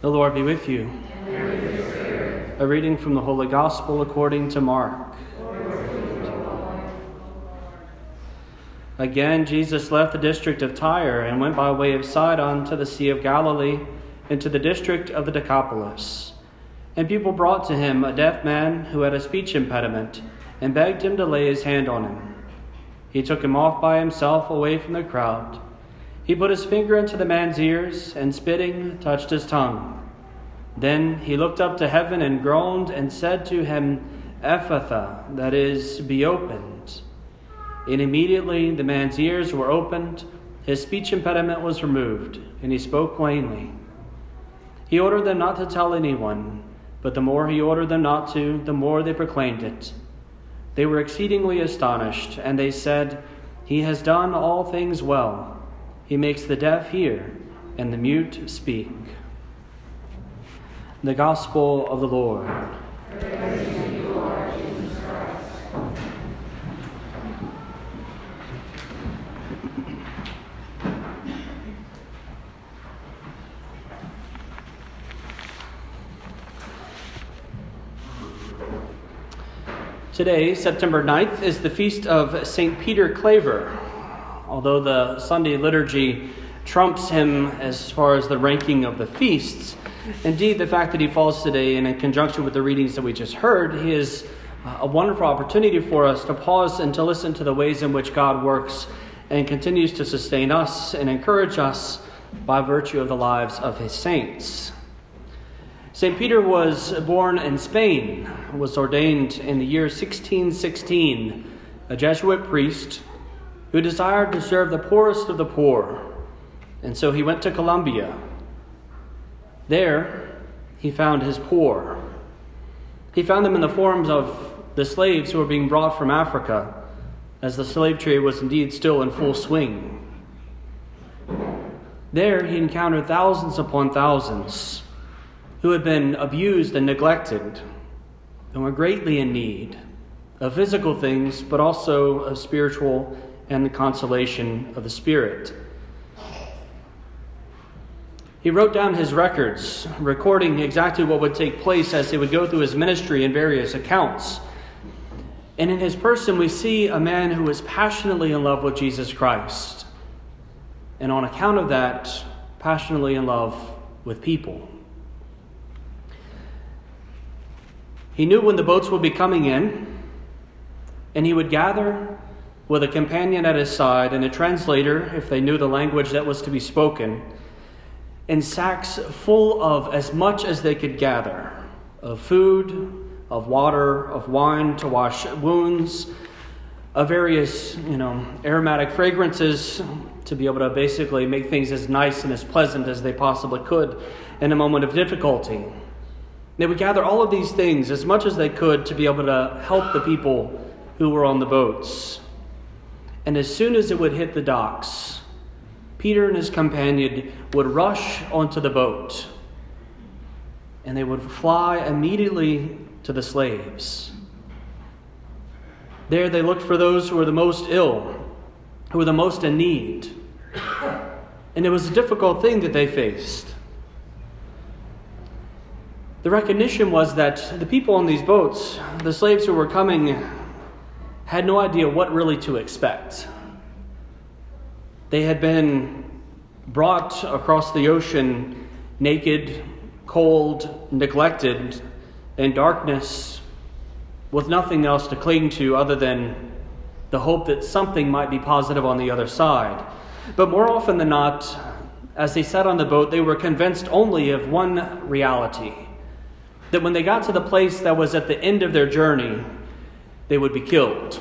The Lord be with you. A reading from the Holy Gospel according to Mark. Again, Jesus left the district of Tyre and went by way of Sidon to the Sea of Galilee, into the district of the Decapolis. And people brought to him a deaf man who had a speech impediment, and begged him to lay his hand on him. He took him off by himself away from the crowd. He put his finger into the man's ears, and spitting, touched his tongue. Then he looked up to heaven and groaned and said to him, Ephphatha, that is, be opened. And immediately the man's ears were opened, his speech impediment was removed, and he spoke plainly. He ordered them not to tell anyone, but the more he ordered them not to, the more they proclaimed it. They were exceedingly astonished, and they said, He has done all things well. He makes the deaf hear and the mute speak. The Gospel of the Lord. Today, September 9th, is the feast of St. Peter Claver. Although the Sunday liturgy trumps him as far as the ranking of the feasts, indeed, the fact that he falls today in conjunction with the readings that we just heard, he is uh, a wonderful opportunity for us to pause and to listen to the ways in which God works and continues to sustain us and encourage us by virtue of the lives of his saints. St. Peter was born in Spain, was ordained in the year 1616, a Jesuit priest who desired to serve the poorest of the poor. And so he went to Colombia. There, he found his poor. He found them in the forms of the slaves who were being brought from Africa, as the slave trade was indeed still in full swing. There, he encountered thousands upon thousands who had been abused and neglected and were greatly in need of physical things, but also of spiritual and the consolation of the Spirit. He wrote down his records, recording exactly what would take place as he would go through his ministry in various accounts. And in his person, we see a man who is passionately in love with Jesus Christ. And on account of that, passionately in love with people. He knew when the boats would be coming in, and he would gather with a companion at his side and a translator, if they knew the language that was to be spoken, in sacks full of as much as they could gather of food, of water, of wine to wash wounds, of various, you know, aromatic fragrances to be able to basically make things as nice and as pleasant as they possibly could in a moment of difficulty. They would gather all of these things as much as they could to be able to help the people who were on the boats. And as soon as it would hit the docks, Peter and his companion would rush onto the boat and they would fly immediately to the slaves. There they looked for those who were the most ill, who were the most in need. And it was a difficult thing that they faced. The recognition was that the people on these boats, the slaves who were coming, had no idea what really to expect. They had been brought across the ocean naked, cold, neglected, in darkness, with nothing else to cling to other than the hope that something might be positive on the other side. But more often than not, as they sat on the boat, they were convinced only of one reality that when they got to the place that was at the end of their journey, they would be killed.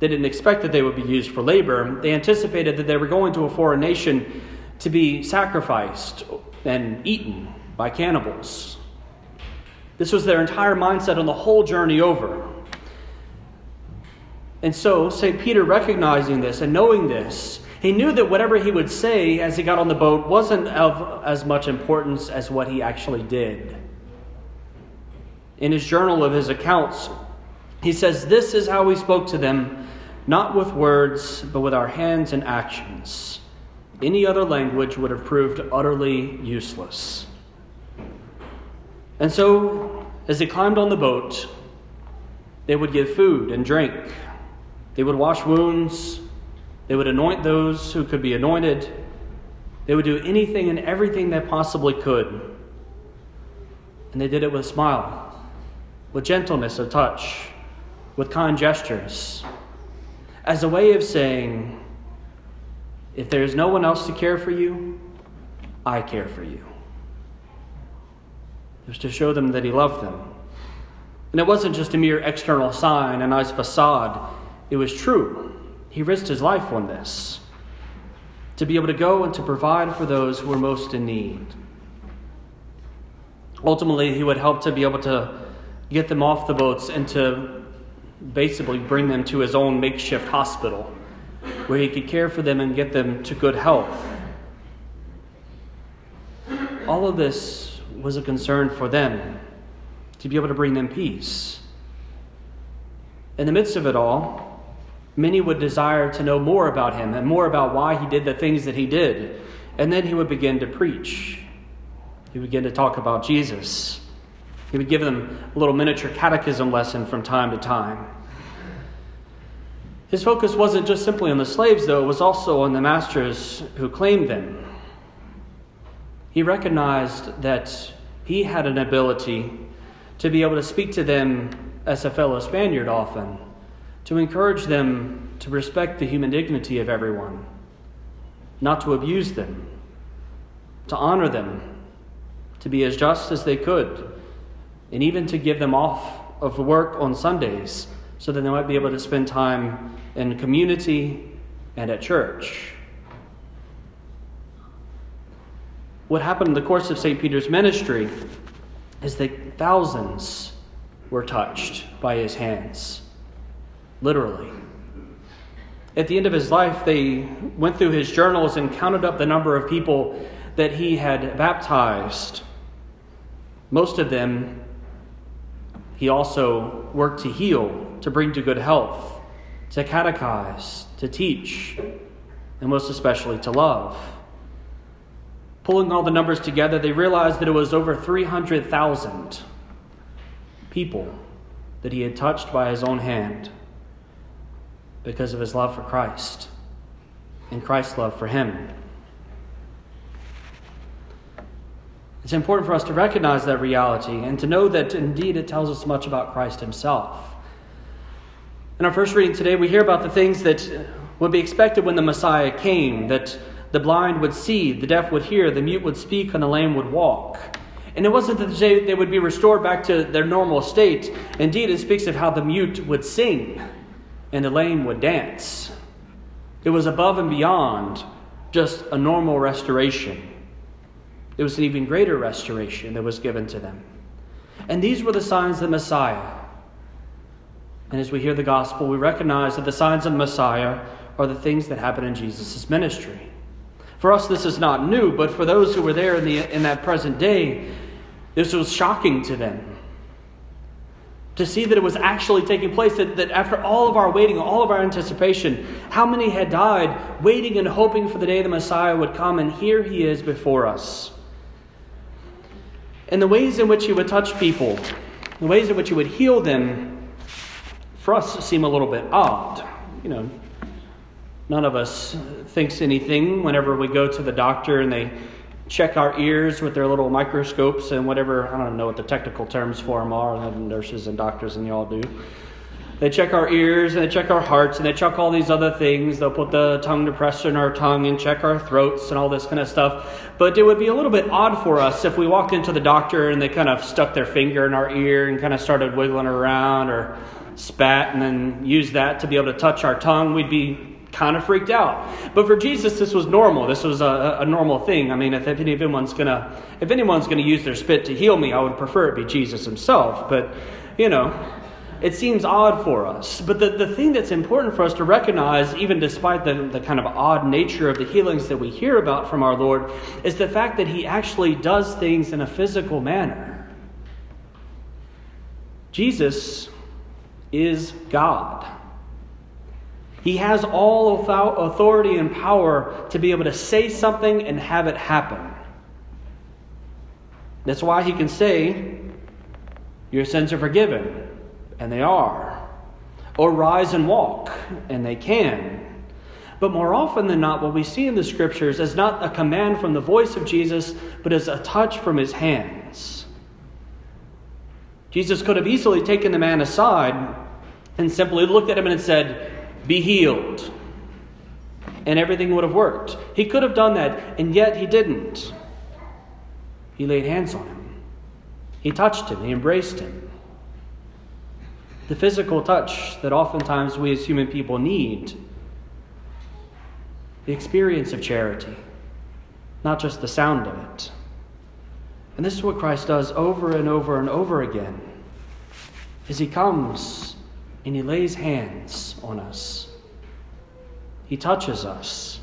They didn't expect that they would be used for labor. They anticipated that they were going to a foreign nation to be sacrificed and eaten by cannibals. This was their entire mindset on the whole journey over. And so, St. Peter, recognizing this and knowing this, he knew that whatever he would say as he got on the boat wasn't of as much importance as what he actually did. In his journal of his accounts, he says, This is how we spoke to them, not with words, but with our hands and actions. any other language would have proved utterly useless. And so, as they climbed on the boat, they would give food and drink. They would wash wounds. They would anoint those who could be anointed. They would do anything and everything they possibly could. And they did it with a smile, with gentleness of touch, with kind gestures, as a way of saying, if there is no one else to care for you, I care for you. It was to show them that he loved them. And it wasn't just a mere external sign, a nice facade. It was true. He risked his life on this to be able to go and to provide for those who were most in need. Ultimately, he would help to be able to get them off the boats and to basically bring them to his own makeshift hospital where he could care for them and get them to good health. All of this was a concern for them to be able to bring them peace. In the midst of it all, many would desire to know more about him and more about why he did the things that he did. And then he would begin to preach. He would begin to talk about Jesus. He would give them a little miniature catechism lesson from time to time. His focus wasn't just simply on the slaves, though, it was also on the masters who claimed them. He recognized that he had an ability to be able to speak to them as a fellow Spaniard often, to encourage them to respect the human dignity of everyone, not to abuse them, to honor them, to be as just as they could, and even to give them off of work on Sundays so that they might be able to spend time in community and at church. What happened in the course of St. Peter's ministry is that thousands were touched by his hands, literally. At the end of his life, they went through his journals and counted up the number of people that he had baptized. Most of them he also worked to heal, to bring to good health to catechize, to teach, and most especially to love. Pulling all the numbers together, they realized that it was over 300,000 people that he had touched by his own hand because of his love for Christ and Christ's love for him. It's important for us to recognize that reality and to know that indeed it tells us much about Christ himself. In our first reading today, we hear about the things that would be expected when the Messiah came that the blind would see, the deaf would hear, the mute would speak, and the lame would walk. And it wasn't that they would be restored back to their normal state. Indeed, it speaks of how the mute would sing and the lame would dance. It was above and beyond just a normal restoration, it was an even greater restoration that was given to them. And these were the signs of the Messiah and as we hear the gospel, we recognize that the signs of the Messiah are the things that happen in Jesus' ministry. For us, this is not new, but for those who were there in, the, in that present day, this was shocking to them. To see that it was actually taking place, that, that after all of our waiting, all of our anticipation, how many had died waiting and hoping for the day the Messiah would come, and here he is before us. And the ways in which he would touch people, the ways in which he would heal them, for us seem a little bit odd. You know, none of us thinks anything whenever we go to the doctor and they check our ears with their little microscopes and whatever, I don't know what the technical terms for them are, nurses and doctors and y'all do. They check our ears and they check our hearts and they check all these other things. They'll put the tongue depressor in our tongue and check our throats and all this kind of stuff. But it would be a little bit odd for us if we walked into the doctor and they kind of stuck their finger in our ear and kind of started wiggling around or spat and then used that to be able to touch our tongue, we'd be kind of freaked out. But for Jesus, this was normal. This was a, a normal thing. I mean, if, if anyone's gonna if anyone's gonna use their spit to heal me, I would prefer it be Jesus Himself. But you know, it seems odd for us. But the, the thing that's important for us to recognize, even despite the, the kind of odd nature of the healings that we hear about from our Lord, is the fact that He actually does things in a physical manner. Jesus is God. He has all authority and power to be able to say something and have it happen. That's why he can say, Your sins are forgiven, and they are. Or rise and walk, and they can. But more often than not, what we see in the scriptures is not a command from the voice of Jesus, but is a touch from his hands. Jesus could have easily taken the man aside and simply looked at him and said, Be healed. And everything would have worked. He could have done that, and yet he didn't. He laid hands on him, he touched him, he embraced him. The physical touch that oftentimes we as human people need. The experience of charity, not just the sound of it. And this is what Christ does over and over and over again. As he comes and he lays hands on us. He touches us.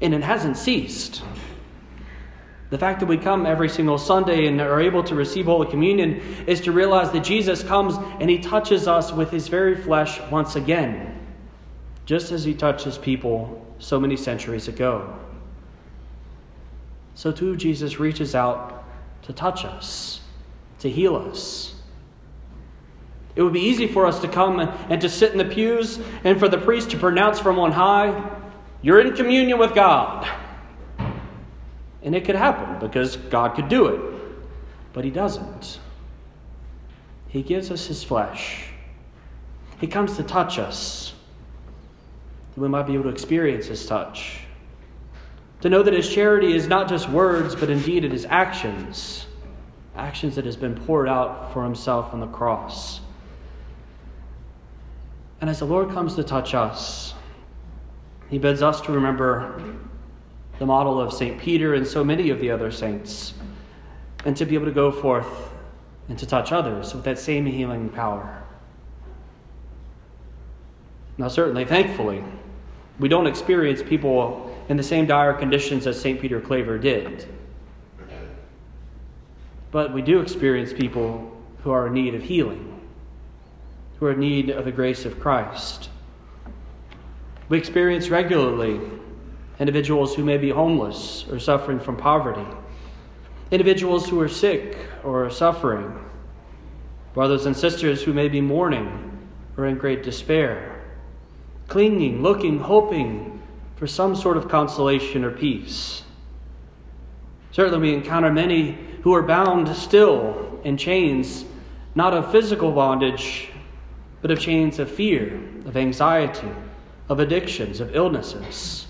And it hasn't ceased. The fact that we come every single Sunday and are able to receive Holy Communion is to realize that Jesus comes and he touches us with his very flesh once again, just as he touched his people so many centuries ago. So, too, Jesus reaches out to touch us, to heal us. It would be easy for us to come and to sit in the pews and for the priest to pronounce from on high, You're in communion with God. And it could happen because God could do it. But He doesn't. He gives us His flesh. He comes to touch us, that we might be able to experience His touch. To know that His charity is not just words, but indeed it is actions. Actions that has been poured out for Himself on the cross. And as the Lord comes to touch us, He bids us to remember the model of St. Peter and so many of the other saints, and to be able to go forth and to touch others with that same healing power. Now, certainly, thankfully, we don't experience people in the same dire conditions as St. Peter Claver did. But we do experience people who are in need of healing who are in need of the grace of Christ. We experience regularly individuals who may be homeless or suffering from poverty, individuals who are sick or are suffering, brothers and sisters who may be mourning or in great despair, clinging, looking, hoping for some sort of consolation or peace. Certainly, we encounter many who are bound still in chains, not of physical bondage, but of chains of fear, of anxiety, of addictions, of illnesses.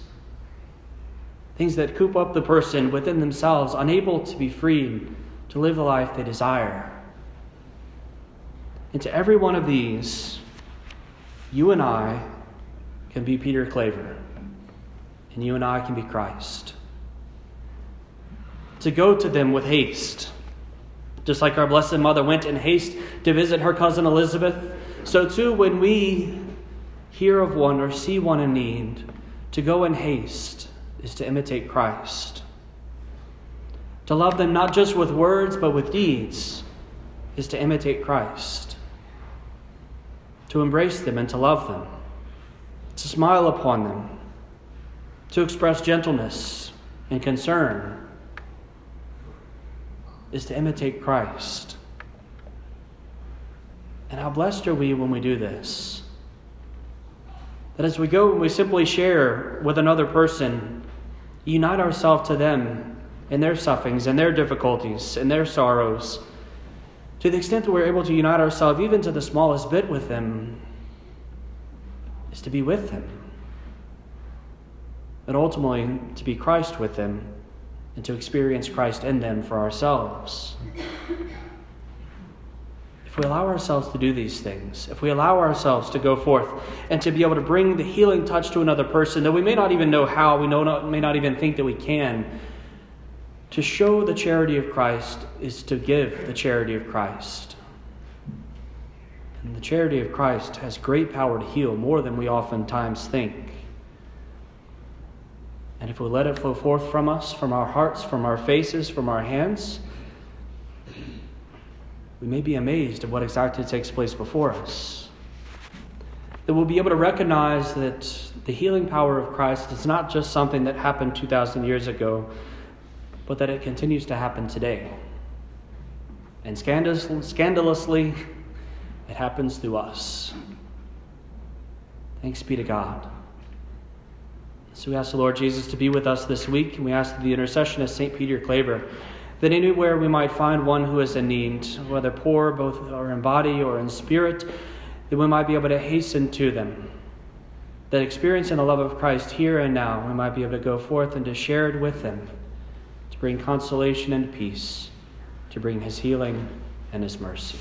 Things that coop up the person within themselves, unable to be freed to live the life they desire. And to every one of these, you and I can be Peter Claver, and you and I can be Christ. To go to them with haste, just like our Blessed Mother went in haste to visit her cousin Elizabeth so, too, when we hear of one or see one in need, to go in haste is to imitate Christ. To love them not just with words, but with deeds is to imitate Christ. To embrace them and to love them, to smile upon them, to express gentleness and concern is to imitate Christ. And how blessed are we when we do this? That as we go and we simply share with another person, unite ourselves to them in their sufferings and their difficulties and their sorrows, to the extent that we're able to unite ourselves even to the smallest bit with them, is to be with them. And ultimately, to be Christ with them and to experience Christ in them for ourselves if we allow ourselves to do these things, if we allow ourselves to go forth and to be able to bring the healing touch to another person, that we may not even know how, we know not, may not even think that we can, to show the charity of Christ is to give the charity of Christ. And the charity of Christ has great power to heal more than we oftentimes think. And if we let it flow forth from us, from our hearts, from our faces, from our hands, we may be amazed at what exactly takes place before us. that we'll be able to recognize that the healing power of Christ is not just something that happened 2,000 years ago, but that it continues to happen today. And scandalously, it happens through us. Thanks be to God. So we ask the Lord Jesus to be with us this week, and we ask the intercession of St. Peter Claver that anywhere we might find one who is in need, whether poor, both or in body or in spirit, that we might be able to hasten to them. That experiencing the love of Christ here and now, we might be able to go forth and to share it with them, to bring consolation and peace, to bring his healing and his mercy.